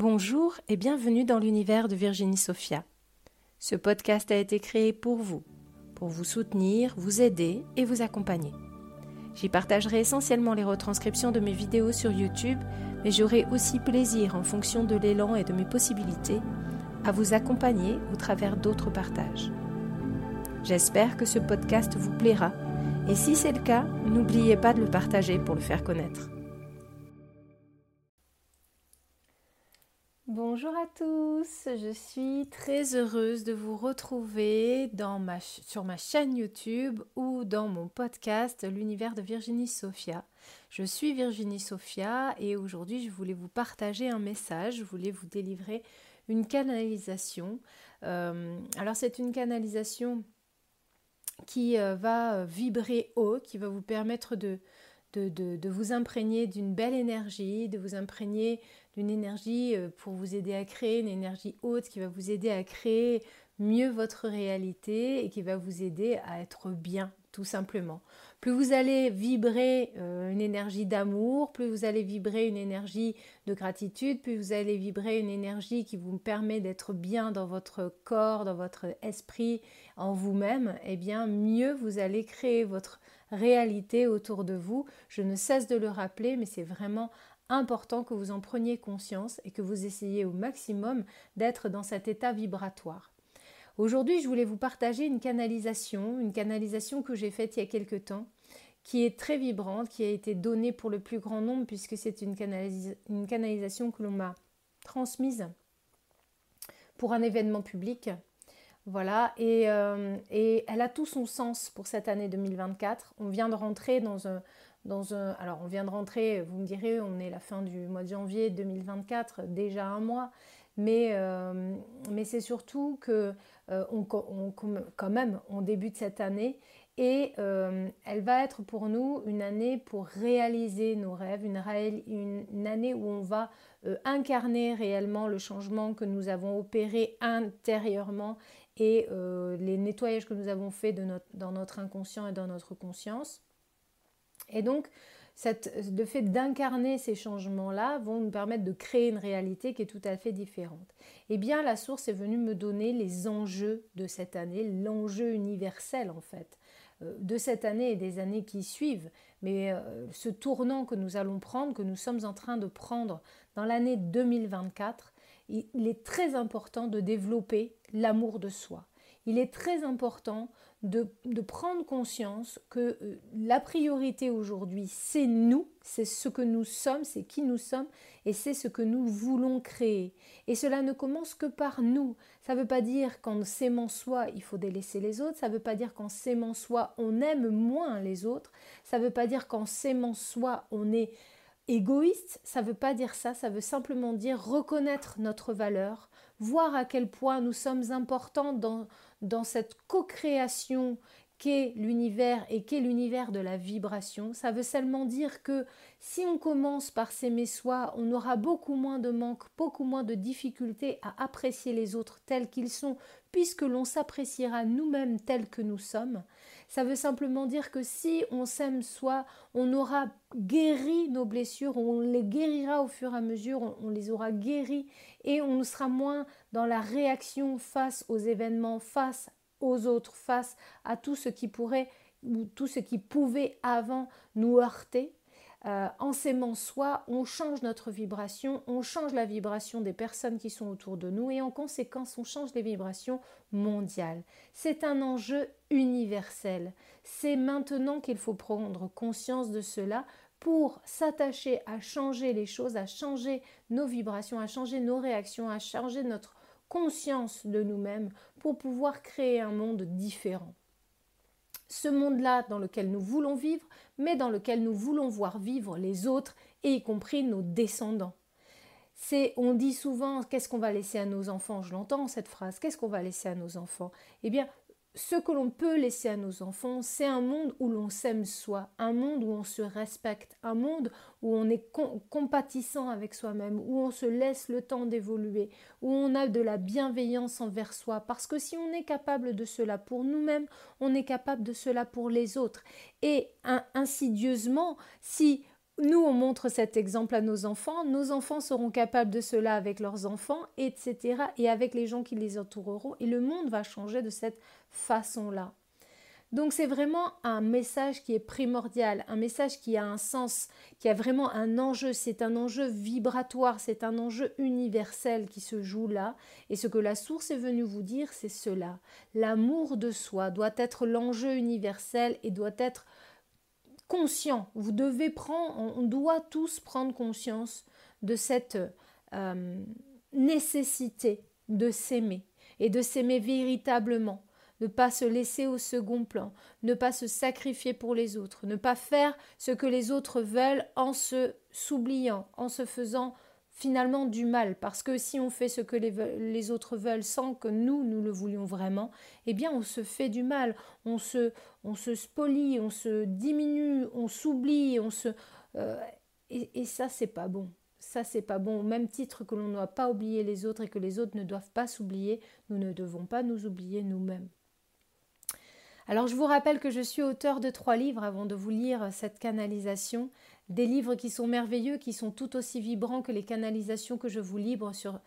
Bonjour et bienvenue dans l'univers de Virginie Sophia. Ce podcast a été créé pour vous, pour vous soutenir, vous aider et vous accompagner. J'y partagerai essentiellement les retranscriptions de mes vidéos sur YouTube, mais j'aurai aussi plaisir, en fonction de l'élan et de mes possibilités, à vous accompagner au travers d'autres partages. J'espère que ce podcast vous plaira, et si c'est le cas, n'oubliez pas de le partager pour le faire connaître. Bonjour à tous, je suis très heureuse de vous retrouver sur ma chaîne YouTube ou dans mon podcast L'univers de Virginie Sophia. Je suis Virginie Sophia et aujourd'hui je voulais vous partager un message, je voulais vous délivrer une canalisation. Euh, alors c'est une canalisation qui euh, va vibrer haut, qui va vous permettre de, de, vous imprégner d'une belle énergie, de vous imprégner une énergie euh, pour vous aider à créer, une énergie haute qui va vous aider à créer mieux votre réalité et qui va vous aider à être bien, tout simplement. Plus vous allez vibrer euh, une énergie d'amour, plus vous allez vibrer une énergie de gratitude, plus vous allez vibrer une énergie qui vous permet d'être bien dans votre corps, dans votre esprit, en vous-même, et eh bien mieux vous allez créer votre réalité autour de vous. Je ne cesse de le rappeler, mais c'est vraiment important que vous en preniez conscience et que vous essayiez au maximum d'être dans cet état vibratoire. Aujourd'hui, je voulais vous partager une canalisation, une canalisation que j'ai faite il y a quelque temps, qui est très vibrante, qui a été donnée pour le plus grand nombre puisque c'est une, une, canalisation que l'on m'a transmise pour un événement public. Voilà, et, euh, et, elle a tout son sens pour cette année 2024. On vient de rentrer dans un, un... Alors, on vient de rentrer, vous me direz, on est la fin du mois de janvier 2024, déjà un mois, mais, euh, mais c'est surtout que euh, on, quand même, on débute cette année et elle va être pour nous une année pour réaliser nos rêves, une, année où on va incarner réellement le changement que nous avons opéré intérieurement et les nettoyages que nous avons faits dans notre inconscient et dans notre conscience. Et donc, le fait d'incarner ces changements-là vont nous permettre de créer une réalité qui est tout à fait différente. Eh bien, la source est venue me donner les enjeux de cette année, l'enjeu universel en fait, euh, de cette année et des années qui suivent. Mais euh, ce tournant que nous allons prendre, que nous sommes en train de prendre dans l'année 2024, il est très important de développer l'amour de soi. Il est très important de, prendre conscience que euh, la priorité aujourd'hui, c'est nous, c'est ce que nous sommes, c'est qui nous sommes et c'est ce que nous voulons créer. Et cela ne commence que par nous. Ça ne veut pas dire qu'en s'aimant soi, il faut délaisser les autres. Ça ne veut pas dire qu'en s'aimant soi, on aime moins les autres. Ça ne veut pas dire qu'en s'aimant soi, on est égoïste. Ça ne veut pas dire ça. Ça veut simplement dire reconnaître notre valeur, voir à quel point nous sommes importants dans dans cette co-création qu'est l'univers et qu'est l'univers de la vibration. Ça veut seulement dire que si on commence par s'aimer soi, on aura beaucoup moins de manque, beaucoup moins de difficultés à apprécier les autres tels qu'ils sont, puisque l'on s'appréciera nous-mêmes tels que nous sommes. Ça veut simplement dire que si on s'aime soi, on aura guéri nos blessures, on les guérira au fur et à mesure, on, les aura guéries et on sera moins dans la réaction face aux événements, face aux autres, face à tout ce qui pourrait ou tout ce qui pouvait avant nous heurter. Euh, en s'aimant soi, on change notre vibration, on change la vibration des personnes qui sont autour de nous et en conséquence, on change les vibrations mondiales. C'est un enjeu universel. C'est maintenant qu'il faut prendre conscience de cela pour s'attacher à changer les choses, à changer nos vibrations, à changer nos réactions, à changer notre conscience de nous-mêmes pour pouvoir créer un monde différent. Ce monde-là dans lequel nous voulons vivre, mais dans lequel nous voulons voir vivre les autres, et y compris nos descendants. C'est, on dit souvent, qu'est-ce qu'on va laisser à nos enfants? Je l'entends cette phrase, qu'est-ce qu'on va laisser à nos enfants? Eh bien, ce que l'on peut laisser à nos enfants, c'est un monde où l'on s'aime soi, un monde où on se respecte, un monde où on est compatissant avec soi-même, où on se laisse le temps d'évoluer, où on a de la bienveillance envers soi. Parce que si on est capable de cela pour nous-mêmes, on est capable de cela pour les autres. Et insidieusement, si nous, on montre cet exemple à nos enfants, nos enfants seront capables de cela avec leurs enfants, etc., et avec les gens qui les entoureront, et le monde va changer de cette façon-là. Donc c'est vraiment un message qui est primordial, un message qui a un sens, qui a vraiment un enjeu, c'est un enjeu vibratoire, c'est un enjeu universel qui se joue là. Et ce que la source est venue vous dire, c'est cela. L'amour de soi doit être l'enjeu universel et doit être conscient. Vous devez prendre, on doit tous prendre conscience de cette euh, nécessité de s'aimer et de s'aimer véritablement ne pas se laisser au second plan, ne pas se sacrifier pour les autres, ne pas faire ce que les autres veulent en se s'oubliant, en se faisant finalement du mal, parce que si on fait ce que les, autres veulent sans que nous, nous le voulions vraiment, eh bien on se fait du mal, on se, spolie, on se diminue, on s'oublie, on se... Euh, et, et ça, c'est pas bon. Ça, c'est pas bon. Au même titre que l'on ne doit pas oublier les autres et que les autres ne doivent pas s'oublier, nous ne devons pas nous oublier nous-mêmes. Alors je vous rappelle que je suis auteur de trois livres avant de vous lire cette canalisation, des livres qui sont merveilleux, qui sont tout aussi vibrants que les canalisations que je vous livre sur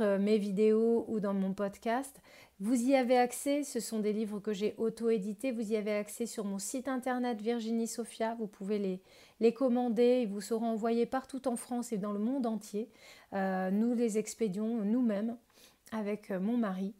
euh, mes vidéos ou dans mon podcast. Vous y avez accès, ce sont des livres que j'ai auto-édités, vous y avez accès sur mon site internet Virginie Sophia, vous pouvez les, les commander, ils vous seront envoyés partout en France et dans le monde entier. Euh, nous les expédions nous-mêmes avec euh, mon mari.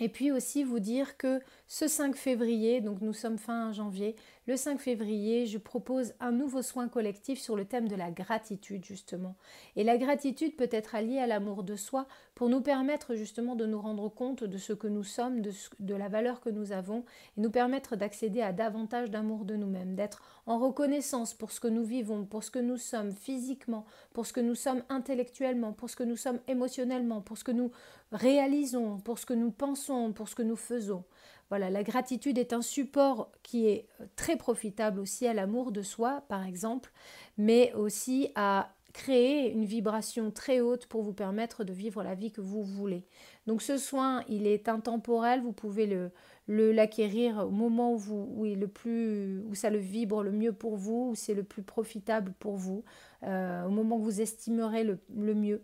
Et puis aussi vous dire que ce 5 février, donc nous sommes fin janvier, le 5 février, je propose un nouveau soin collectif sur le thème de la gratitude, justement. Et la gratitude peut être alliée à l'amour de soi pour nous permettre justement de nous rendre compte de ce que nous sommes, de, la valeur que nous avons, et nous permettre d'accéder à davantage d'amour de nous-mêmes, d'être en reconnaissance pour ce que nous vivons, pour ce que nous sommes physiquement, pour ce que nous sommes intellectuellement, pour ce que nous sommes émotionnellement, pour ce que nous réalisons, pour ce que nous pensons, pour ce que nous faisons. Voilà, la gratitude est un support qui est euh, très profitable aussi à l'amour de soi, par exemple, mais aussi à créer une vibration très haute pour vous permettre de vivre la vie que vous voulez. Donc ce soin, il est intemporel, vous pouvez le l'acquérir au moment où, vous, le plus, où ça le vibre le mieux pour vous, où c'est le plus profitable pour vous, euh, au moment où vous estimerez le mieux.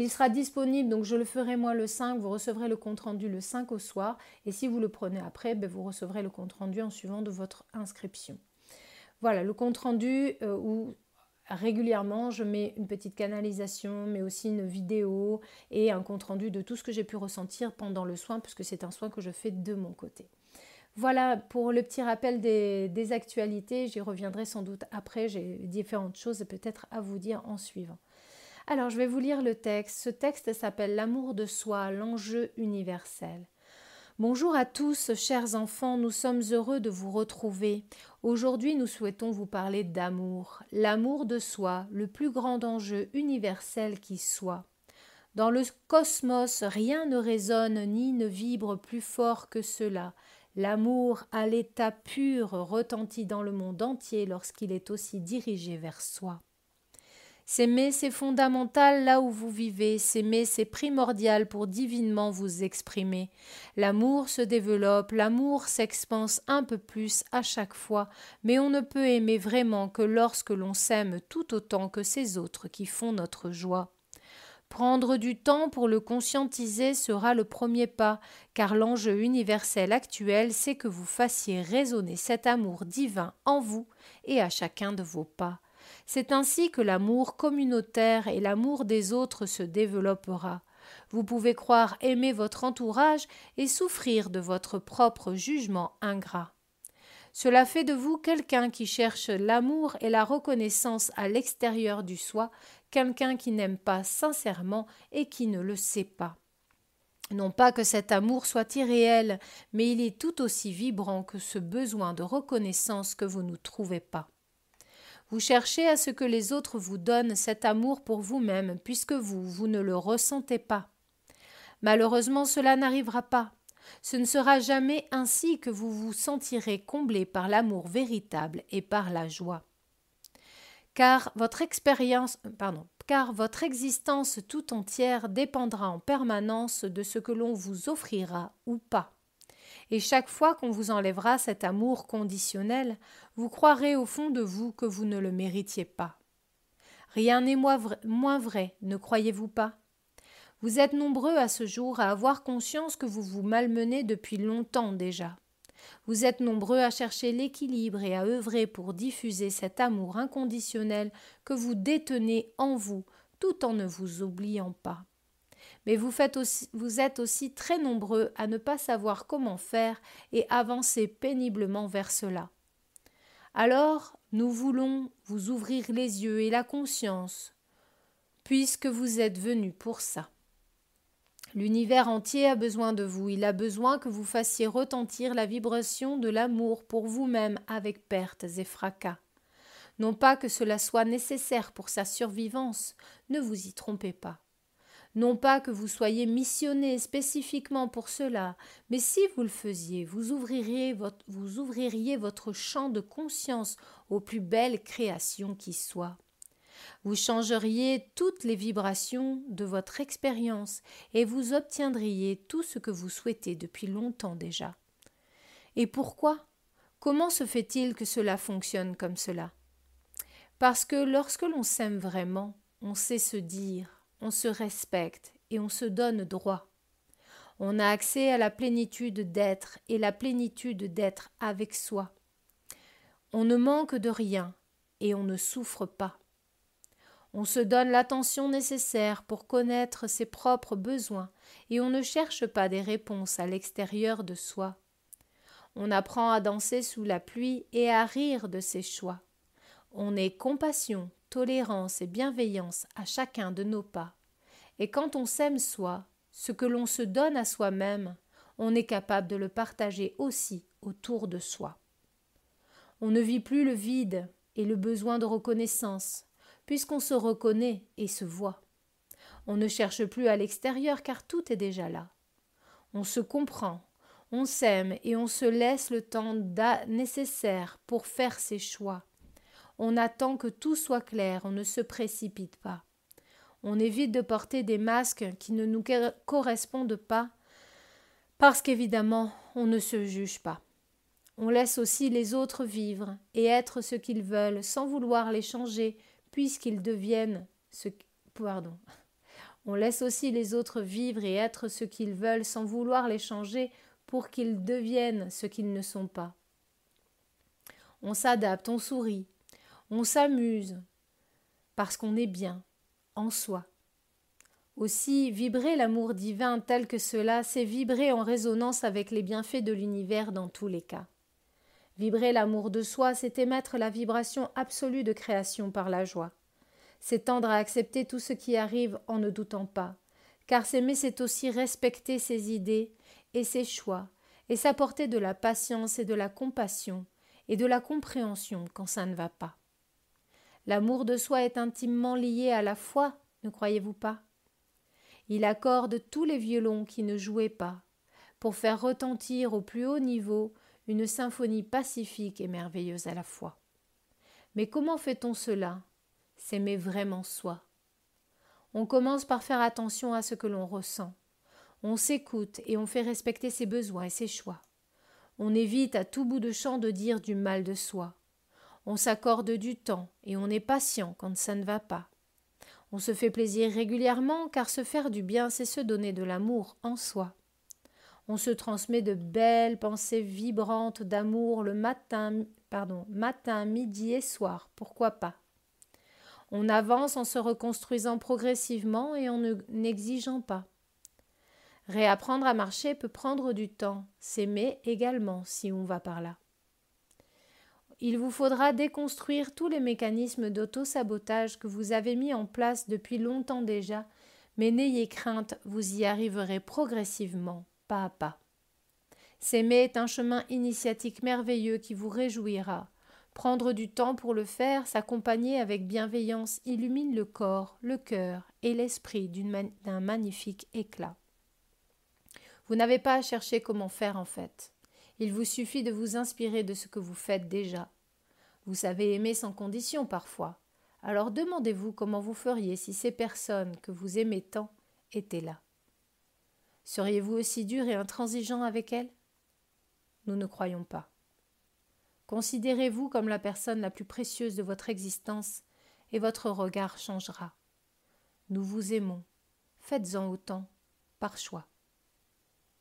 Il sera disponible, donc je le ferai moi le 5, vous recevrez le compte-rendu le 5 au soir, et si vous le prenez après, ben, vous recevrez le compte-rendu en suivant de votre inscription. Voilà, le compte-rendu euh, où régulièrement je mets une petite canalisation, mais aussi une vidéo et un compte-rendu de tout ce que j'ai pu ressentir pendant le soin, puisque c'est un soin que je fais de mon côté. Voilà pour le petit rappel des, des actualités. J'y reviendrai sans doute après. J'ai différentes choses peut-être à vous dire en suivant. Alors, je vais vous lire le texte. Ce texte s'appelle L'amour de soi, l'enjeu universel. Bonjour à tous, chers enfants, nous sommes heureux de vous retrouver. Aujourd'hui, nous souhaitons vous parler d'amour, l'amour de soi, le plus grand enjeu universel qui soit. Dans le cosmos, rien ne résonne ni ne vibre plus fort que cela. L'amour à l'état pur retentit dans le monde entier lorsqu'il est aussi dirigé vers soi. S'aimer, c'est fondamental là où vous vivez, s'aimer, c'est primordial pour divinement vous exprimer. L'amour se développe, l'amour s'expanse un peu plus à chaque fois, mais on ne peut aimer vraiment que lorsque l'on s'aime tout autant que ces autres qui font notre joie. Prendre du temps pour le conscientiser sera le premier pas, car l'enjeu universel actuel, c'est que vous fassiez résonner cet amour divin en vous et à chacun de vos pas. C'est ainsi que l'amour communautaire et l'amour des autres se développera. Vous pouvez croire aimer votre entourage et souffrir de votre propre jugement ingrat. Cela fait de vous quelqu'un qui cherche l'amour et la reconnaissance à l'extérieur du soi, quelqu'un qui n'aime pas sincèrement et qui ne le sait pas. Non pas que cet amour soit irréel, mais il est tout aussi vibrant que ce besoin de reconnaissance que vous ne trouvez pas. Vous cherchez à ce que les autres vous donnent cet amour pour vous-même, puisque vous, vous ne le ressentez pas. Malheureusement, cela n'arrivera pas. Ce ne sera jamais ainsi que vous vous sentirez comblé par l'amour véritable et par la joie. Car votre expérience, pardon, car votre existence tout entière dépendra en permanence de ce que l'on vous offrira ou pas. Et chaque fois qu'on vous enlèvera cet amour conditionnel, vous croirez au fond de vous que vous ne le méritiez pas. Rien n'est moins vrai, ne croyez-vous pas? Vous êtes nombreux à ce jour à avoir conscience que vous vous malmenez depuis longtemps déjà. Vous êtes nombreux à chercher l'équilibre et à œuvrer pour diffuser cet amour inconditionnel que vous détenez en vous tout en ne vous oubliant pas. Mais vous, êtes aussi très nombreux à ne pas savoir comment faire et avancer péniblement vers cela. Alors, nous voulons vous ouvrir les yeux et la conscience, puisque vous êtes venus pour ça. L'univers entier a besoin de vous, il a besoin que vous fassiez retentir la vibration de l'amour pour vous-même avec pertes et fracas. Non pas que cela soit nécessaire pour sa survivance, ne vous y trompez pas. Non pas que vous soyez missionné spécifiquement pour cela, mais si vous le faisiez, vous ouvririez votre, vous ouvririez votre champ de conscience aux plus belles créations qui soient. Vous changeriez toutes les vibrations de votre expérience et vous obtiendriez tout ce que vous souhaitez depuis longtemps déjà. Et pourquoi? Comment se fait-il que cela fonctionne comme cela? Parce que lorsque l'on s'aime vraiment, on sait se dire on se respecte et on se donne droit. On a accès à la plénitude d'être et la plénitude d'être avec soi. On ne manque de rien et on ne souffre pas. On se donne l'attention nécessaire pour connaître ses propres besoins et on ne cherche pas des réponses à l'extérieur de soi. On apprend à danser sous la pluie et à rire de ses choix. On est compassion, tolérance et bienveillance à chacun de nos pas. Et quand on s'aime soi, ce que l'on se donne à soi-même, on est capable de le partager aussi autour de soi. On ne vit plus le vide et le besoin de reconnaissance, puisqu'on se reconnaît et se voit. On ne cherche plus à l'extérieur car tout est déjà là. On se comprend, on s'aime et on se laisse le temps nécessaire pour faire ses choix, on attend que tout soit clair, on ne se précipite pas. On évite de porter des masques qui ne nous correspondent pas, parce qu'évidemment, on ne se juge pas. On laisse aussi les autres vivre et être ce qu'ils veulent sans vouloir les changer, puisqu'ils deviennent ce pardon. On laisse aussi les autres vivre et être ce qu'ils veulent sans vouloir les changer pour qu'ils deviennent ce qu'ils ne sont pas. On s'adapte, on sourit, on s'amuse parce qu'on est bien en soi. Aussi, vibrer l'amour divin tel que cela, c'est vibrer en résonance avec les bienfaits de l'univers dans tous les cas. Vibrer l'amour de soi, c'est émettre la vibration absolue de création par la joie. C'est tendre à accepter tout ce qui arrive en ne doutant pas, car s'aimer, c'est aussi respecter ses idées et ses choix, et s'apporter de la patience et de la compassion et de la compréhension quand ça ne va pas. L'amour de soi est intimement lié à la foi, ne croyez-vous pas? Il accorde tous les violons qui ne jouaient pas, pour faire retentir au plus haut niveau une symphonie pacifique et merveilleuse à la fois. Mais comment fait-on cela? S'aimer vraiment soi. On commence par faire attention à ce que l'on ressent. On s'écoute et on fait respecter ses besoins et ses choix. On évite à tout bout de champ de dire du mal de soi on s'accorde du temps et on est patient quand ça ne va pas. On se fait plaisir régulièrement car se faire du bien, c'est se donner de l'amour en soi. On se transmet de belles pensées vibrantes d'amour le matin, pardon, matin, midi et soir, pourquoi pas. On avance en se reconstruisant progressivement et en n'exigeant pas. Réapprendre à marcher peut prendre du temps, s'aimer également si on va par là. Il vous faudra déconstruire tous les mécanismes d'auto-sabotage que vous avez mis en place depuis longtemps déjà, mais n'ayez crainte, vous y arriverez progressivement, pas à pas. S'aimer est un chemin initiatique merveilleux qui vous réjouira. Prendre du temps pour le faire, s'accompagner avec bienveillance, illumine le corps, le cœur et l'esprit d'un magnifique éclat. Vous n'avez pas à chercher comment faire en fait. Il vous suffit de vous inspirer de ce que vous faites déjà. Vous savez aimer sans condition parfois. Alors demandez-vous comment vous feriez si ces personnes que vous aimez tant étaient là. Seriez-vous aussi dur et intransigeant avec elles? Nous ne croyons pas. Considérez-vous comme la personne la plus précieuse de votre existence et votre regard changera. Nous vous aimons. Faites-en autant, par choix.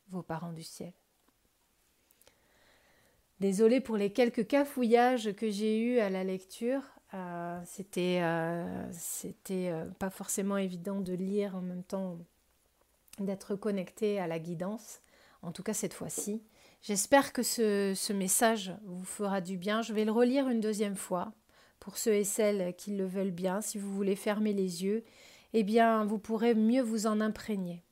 Vos parents du ciel. Désolée pour les quelques cafouillages que j'ai eus à la lecture. Euh, c'était euh, c'était euh, pas forcément évident de lire en même temps d'être connecté à la guidance, en tout cas cette fois-ci. J'espère que ce, ce, message vous fera du bien. Je vais le relire une deuxième fois pour ceux et celles qui le veulent bien. Si vous voulez fermer les yeux, eh bien, vous pourrez mieux vous en imprégner.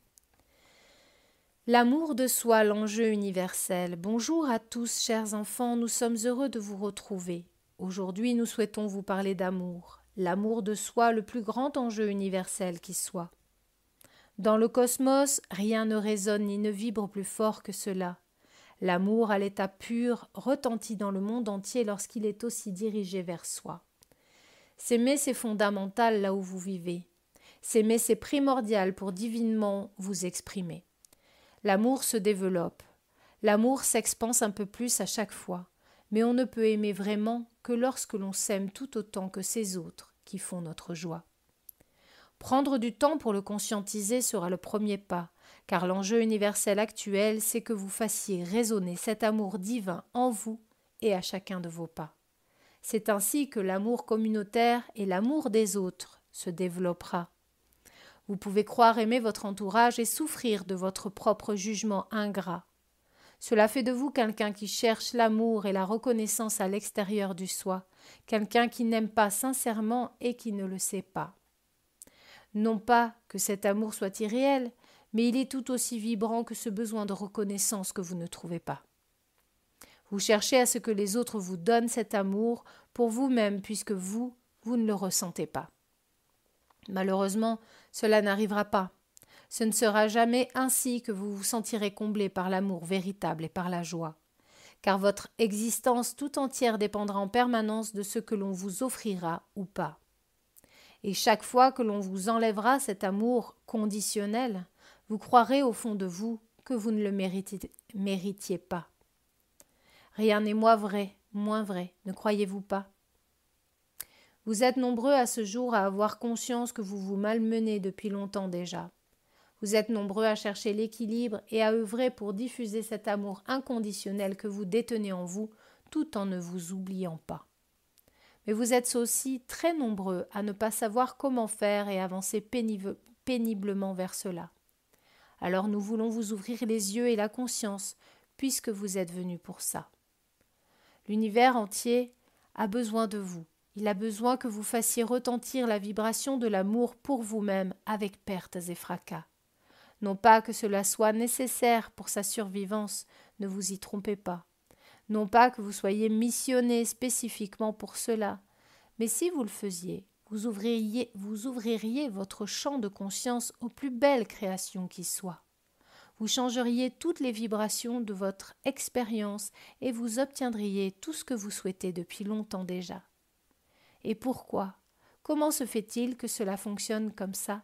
L'amour de soi, l'enjeu universel. Bonjour à tous, chers enfants, nous sommes heureux de vous retrouver. Aujourd'hui, nous souhaitons vous parler d'amour, l'amour de soi, le plus grand enjeu universel qui soit. Dans le cosmos, rien ne résonne ni ne vibre plus fort que cela. L'amour à l'état pur retentit dans le monde entier lorsqu'il est aussi dirigé vers soi. S'aimer, c'est fondamental là où vous vivez. S'aimer, c'est primordial pour divinement vous exprimer. L'amour se développe. L'amour s'expanse un peu plus à chaque fois, mais on ne peut aimer vraiment que lorsque l'on s'aime tout autant que ces autres qui font notre joie. Prendre du temps pour le conscientiser sera le premier pas, car l'enjeu universel actuel, c'est que vous fassiez résonner cet amour divin en vous et à chacun de vos pas. C'est ainsi que l'amour communautaire et l'amour des autres se développera. Vous pouvez croire aimer votre entourage et souffrir de votre propre jugement ingrat. Cela fait de vous quelqu'un qui cherche l'amour et la reconnaissance à l'extérieur du soi, quelqu'un qui n'aime pas sincèrement et qui ne le sait pas. Non pas que cet amour soit irréel, mais il est tout aussi vibrant que ce besoin de reconnaissance que vous ne trouvez pas. Vous cherchez à ce que les autres vous donnent cet amour pour vous-même puisque vous, vous ne le ressentez pas. Malheureusement, cela n'arrivera pas. Ce ne sera jamais ainsi que vous vous sentirez comblé par l'amour véritable et par la joie. Car votre existence tout entière dépendra en permanence de ce que l'on vous offrira ou pas. Et chaque fois que l'on vous enlèvera cet amour conditionnel, vous croirez au fond de vous que vous ne le méritiez, méritiez pas. Rien n'est moins vrai, moins vrai, ne croyez-vous pas? Vous êtes nombreux à ce jour à avoir conscience que vous vous malmenez depuis longtemps déjà. Vous êtes nombreux à chercher l'équilibre et à œuvrer pour diffuser cet amour inconditionnel que vous détenez en vous tout en ne vous oubliant pas. Mais vous êtes aussi très nombreux à ne pas savoir comment faire et avancer péniblement vers cela. Alors nous voulons vous ouvrir les yeux et la conscience, puisque vous êtes venus pour ça. L'univers entier a besoin de vous il a besoin que vous fassiez retentir la vibration de l'amour pour vous-même avec pertes et fracas. Non pas que cela soit nécessaire pour sa survivance, ne vous y trompez pas. Non pas que vous soyez missionné spécifiquement pour cela, mais si vous le faisiez, vous ouvririez, votre champ de conscience aux plus belles créations qui soient. Vous changeriez toutes les vibrations de votre expérience et vous obtiendriez tout ce que vous souhaitez depuis longtemps déjà. Et pourquoi? Comment se fait-il que cela fonctionne comme ça?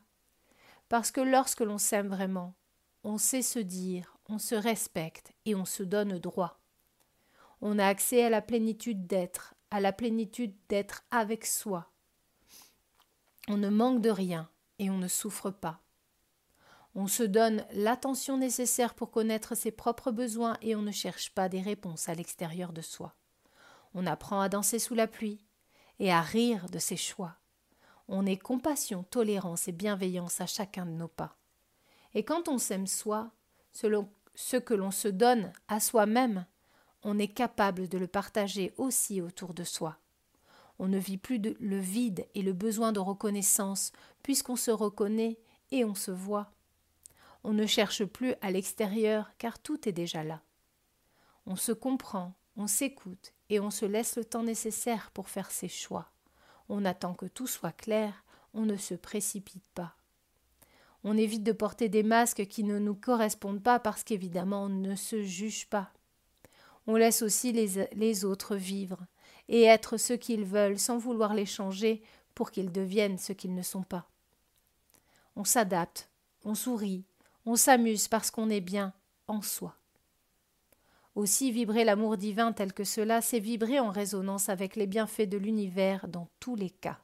Parce que lorsque l'on s'aime vraiment, on sait se dire, on se respecte et on se donne droit. On a accès à la plénitude d'être, à la plénitude d'être avec soi. On ne manque de rien et on ne souffre pas. On se donne l'attention nécessaire pour connaître ses propres besoins et on ne cherche pas des réponses à l'extérieur de soi. On apprend à danser sous la pluie, et à rire de ses choix. On est compassion, tolérance et bienveillance à chacun de nos pas. Et quand on s'aime soi, selon ce que l'on se donne à soi-même, on est capable de le partager aussi autour de soi. On ne vit plus le vide et le besoin de reconnaissance, puisqu'on se reconnaît et on se voit. On ne cherche plus à l'extérieur, car tout est déjà là. On se comprend, on s'écoute et on se laisse le temps nécessaire pour faire ses choix. On attend que tout soit clair, on ne se précipite pas. On évite de porter des masques qui ne nous correspondent pas parce qu'évidemment on ne se juge pas. On laisse aussi les, autres vivre et être ce qu'ils veulent sans vouloir les changer pour qu'ils deviennent ce qu'ils ne sont pas. On s'adapte, on sourit, on s'amuse parce qu'on est bien en soi. Aussi vibrer l'amour divin tel que cela, c'est vibrer en résonance avec les bienfaits de l'univers dans tous les cas.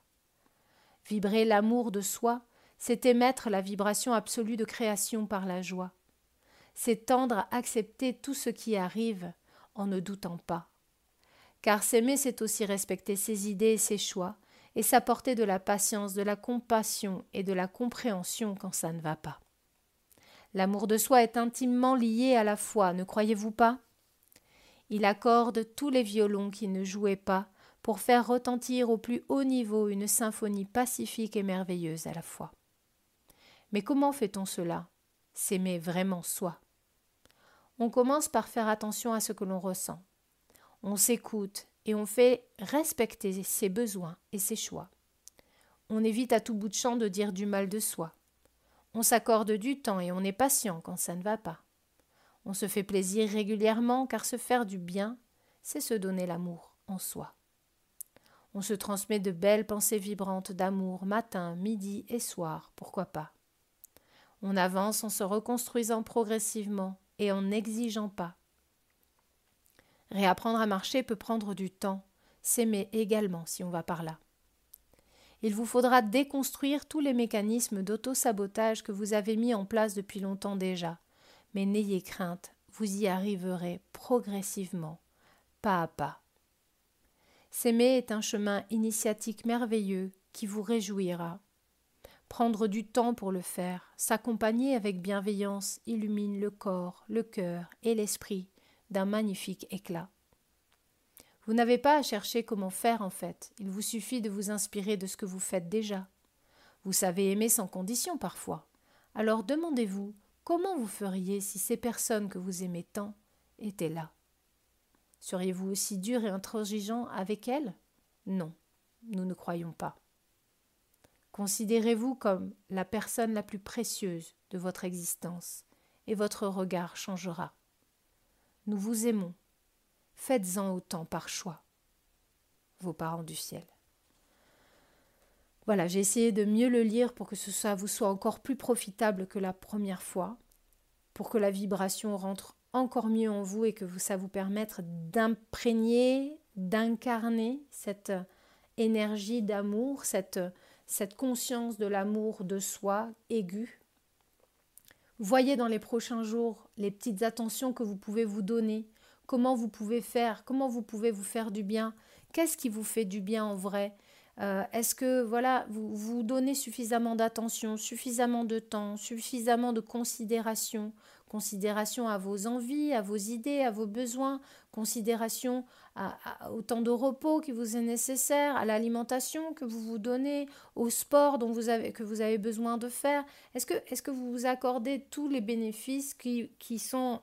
Vibrer l'amour de soi, c'est émettre la vibration absolue de création par la joie. C'est tendre à accepter tout ce qui arrive en ne doutant pas. Car s'aimer, c'est aussi respecter ses idées et ses choix, et s'apporter de la patience, de la compassion et de la compréhension quand ça ne va pas. L'amour de soi est intimement lié à la foi, ne croyez-vous pas? Il accorde tous les violons qui ne jouaient pas pour faire retentir au plus haut niveau une symphonie pacifique et merveilleuse à la fois. Mais comment fait-on cela? S'aimer vraiment soi. On commence par faire attention à ce que l'on ressent. On s'écoute et on fait respecter ses besoins et ses choix. On évite à tout bout de champ de dire du mal de soi. On s'accorde du temps et on est patient quand ça ne va pas. On se fait plaisir régulièrement car se faire du bien, c'est se donner l'amour en soi. On se transmet de belles pensées vibrantes d'amour matin, midi et soir, pourquoi pas. On avance en se reconstruisant progressivement et en n'exigeant pas. Réapprendre à marcher peut prendre du temps, s'aimer également si on va par là. Il vous faudra déconstruire tous les mécanismes d'auto-sabotage que vous avez mis en place depuis longtemps déjà. Mais n'ayez crainte, vous y arriverez progressivement, pas à pas. S'aimer est un chemin initiatique merveilleux qui vous réjouira. Prendre du temps pour le faire, s'accompagner avec bienveillance illumine le corps, le cœur et l'esprit d'un magnifique éclat. Vous n'avez pas à chercher comment faire en fait, il vous suffit de vous inspirer de ce que vous faites déjà. Vous savez aimer sans condition parfois. Alors demandez-vous comment vous feriez si ces personnes que vous aimez tant étaient là? Seriez-vous aussi dur et intransigeant avec elles? Non, nous ne croyons pas. Considérez-vous comme la personne la plus précieuse de votre existence, et votre regard changera. Nous vous aimons, Faites-en autant par choix, vos parents du ciel. Voilà, j'ai essayé de mieux le lire pour que ça vous soit encore plus profitable que la première fois, pour que la vibration rentre encore mieux en vous et que ça vous permette d'imprégner, d'incarner cette énergie d'amour, cette, cette conscience de l'amour de soi aigu. Voyez dans les prochains jours les petites attentions que vous pouvez vous donner comment vous pouvez faire, comment vous pouvez vous faire du bien, qu'est-ce qui vous fait du bien en vrai? Euh, est-ce que voilà, vous vous donnez suffisamment d'attention, suffisamment de temps, suffisamment de considération, considération à vos envies, à vos idées, à vos besoins, considération au temps de repos qui vous est nécessaire, à l'alimentation que vous vous donnez, au sport dont vous avez, que vous avez besoin de faire? Est-ce que, vous vous accordez tous les bénéfices qui, qui sont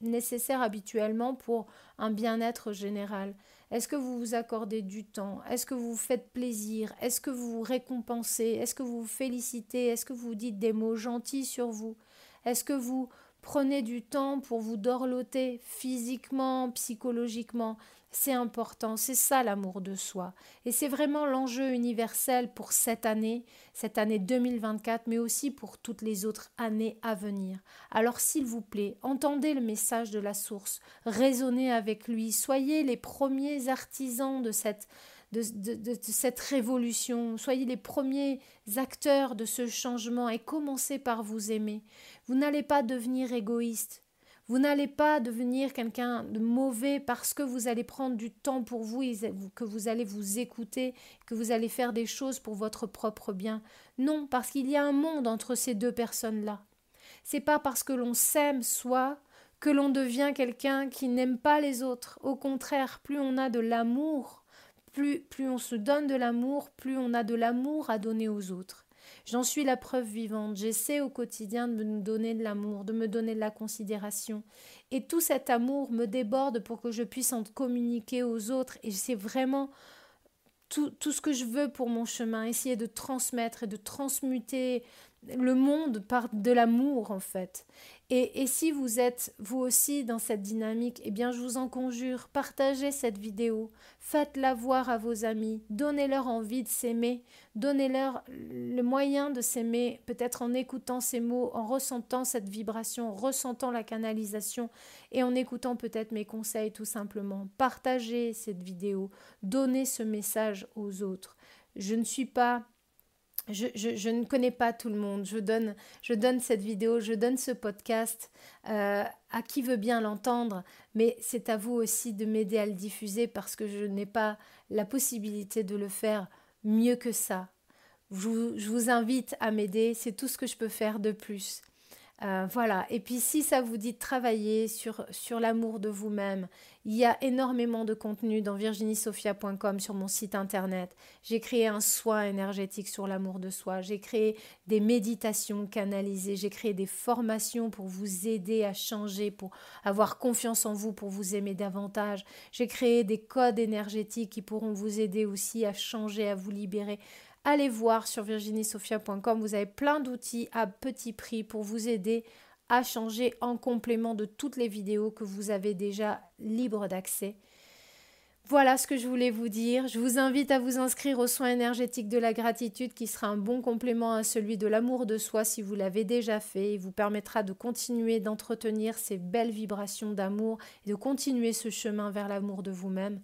nécessaire habituellement pour un bien-être général? Est-ce que vous vous accordez du temps? Est-ce que vous faites plaisir? Est-ce que vous vous récompensez? Est-ce que vous vous félicitez? Est-ce que vous dites des mots gentils sur vous? Est-ce que vous prenez du temps pour vous dorloter physiquement, psychologiquement? C'est important, c'est ça l'amour de soi. Et c'est vraiment l'enjeu universel pour cette année, cette année 2024, mais aussi pour toutes les autres années à venir. Alors s'il vous plaît, entendez le message de la source, raisonnez avec lui, soyez les premiers artisans de cette, de, cette révolution, soyez les premiers acteurs de ce changement et commencez par vous aimer. Vous n'allez pas devenir égoïste, vous n'allez pas devenir quelqu'un de mauvais parce que vous allez prendre du temps pour vous, que vous allez vous écouter, que vous allez faire des choses pour votre propre bien. Non, parce qu'il y a un monde entre ces deux personnes-là. C'est pas parce que l'on s'aime soi que l'on devient quelqu'un qui n'aime pas les autres. Au contraire, plus on a de l'amour, plus, plus on se donne de l'amour, plus on a de l'amour à donner aux autres. J'en suis la preuve vivante. J'essaie au quotidien de me donner de l'amour, de me donner de la considération. Et tout cet amour me déborde pour que je puisse en communiquer aux autres. Et c'est vraiment tout, tout, ce que je veux pour mon chemin, essayer de transmettre et de transmuter le monde par de l'amour en fait. Et, si vous êtes vous aussi dans cette dynamique, eh bien je vous en conjure, partagez cette vidéo, faites-la voir à vos amis, donnez-leur envie de s'aimer, donnez-leur le moyen de s'aimer, peut-être en écoutant ces mots, en ressentant cette vibration, en ressentant la canalisation et en écoutant peut-être mes conseils tout simplement. Partagez cette vidéo, donnez ce message aux autres. Je ne suis pas je, ne connais pas tout le monde. Je donne, cette vidéo, je donne ce podcast euh, à qui veut bien l'entendre, mais c'est à vous aussi de m'aider à le diffuser parce que je n'ai pas la possibilité de le faire mieux que ça. je vous invite à m'aider, c'est tout ce que je peux faire de plus. Euh, voilà. Et puis si ça vous dit de travailler sur, sur l'amour de vous-même, il y a énormément de contenu dans virginiesophia.com sur mon site internet. J'ai créé un soin énergétique sur l'amour de soi. J'ai créé des méditations canalisées. J'ai créé des formations pour vous aider à changer, pour avoir confiance en vous, pour vous aimer davantage. J'ai créé des codes énergétiques qui pourront vous aider aussi à changer, à vous libérer allez voir sur virginiesophia.com. Vous avez plein d'outils à petit prix pour vous aider à changer en complément de toutes les vidéos que vous avez déjà libres d'accès. Voilà ce que je voulais vous dire. Je vous invite à vous inscrire aux soins énergétiques de la gratitude qui sera un bon complément à celui de l'amour de soi si vous l'avez déjà fait et vous permettra de continuer d'entretenir ces belles vibrations d'amour et de continuer ce chemin vers l'amour de vous-même.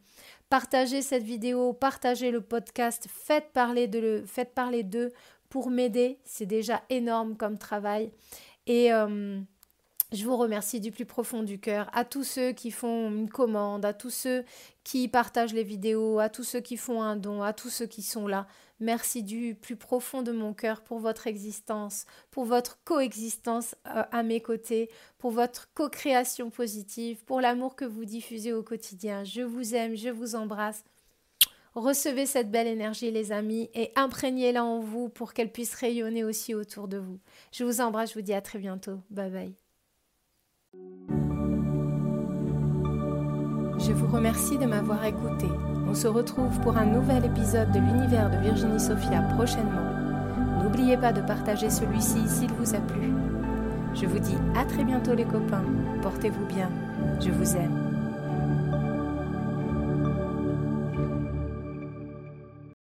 Partagez cette vidéo, partagez le podcast, faites parler de faites parler d'eux pour m'aider. C'est déjà énorme comme travail. Et euh, je vous remercie du plus profond du cœur à tous ceux qui font une commande, à tous ceux qui partagent les vidéos, à tous ceux qui font un don, à tous ceux qui sont là. Merci du plus profond de mon cœur pour votre existence, pour votre coexistence euh, à mes côtés, pour votre co-création positive, pour l'amour que vous diffusez au quotidien. Je vous aime, je vous embrasse. Recevez cette belle énergie, les amis, et imprégnez-la en vous pour qu'elle puisse rayonner aussi autour de vous. Je vous embrasse, je vous dis à très bientôt. Bye bye. Je vous remercie de m'avoir écouté. On se retrouve pour un nouvel épisode de l'univers de Virginie Sophia prochainement. N'oubliez pas de partager celui-ci s'il vous a plu. Je vous dis à très bientôt les copains. Portez-vous bien. Je vous aime.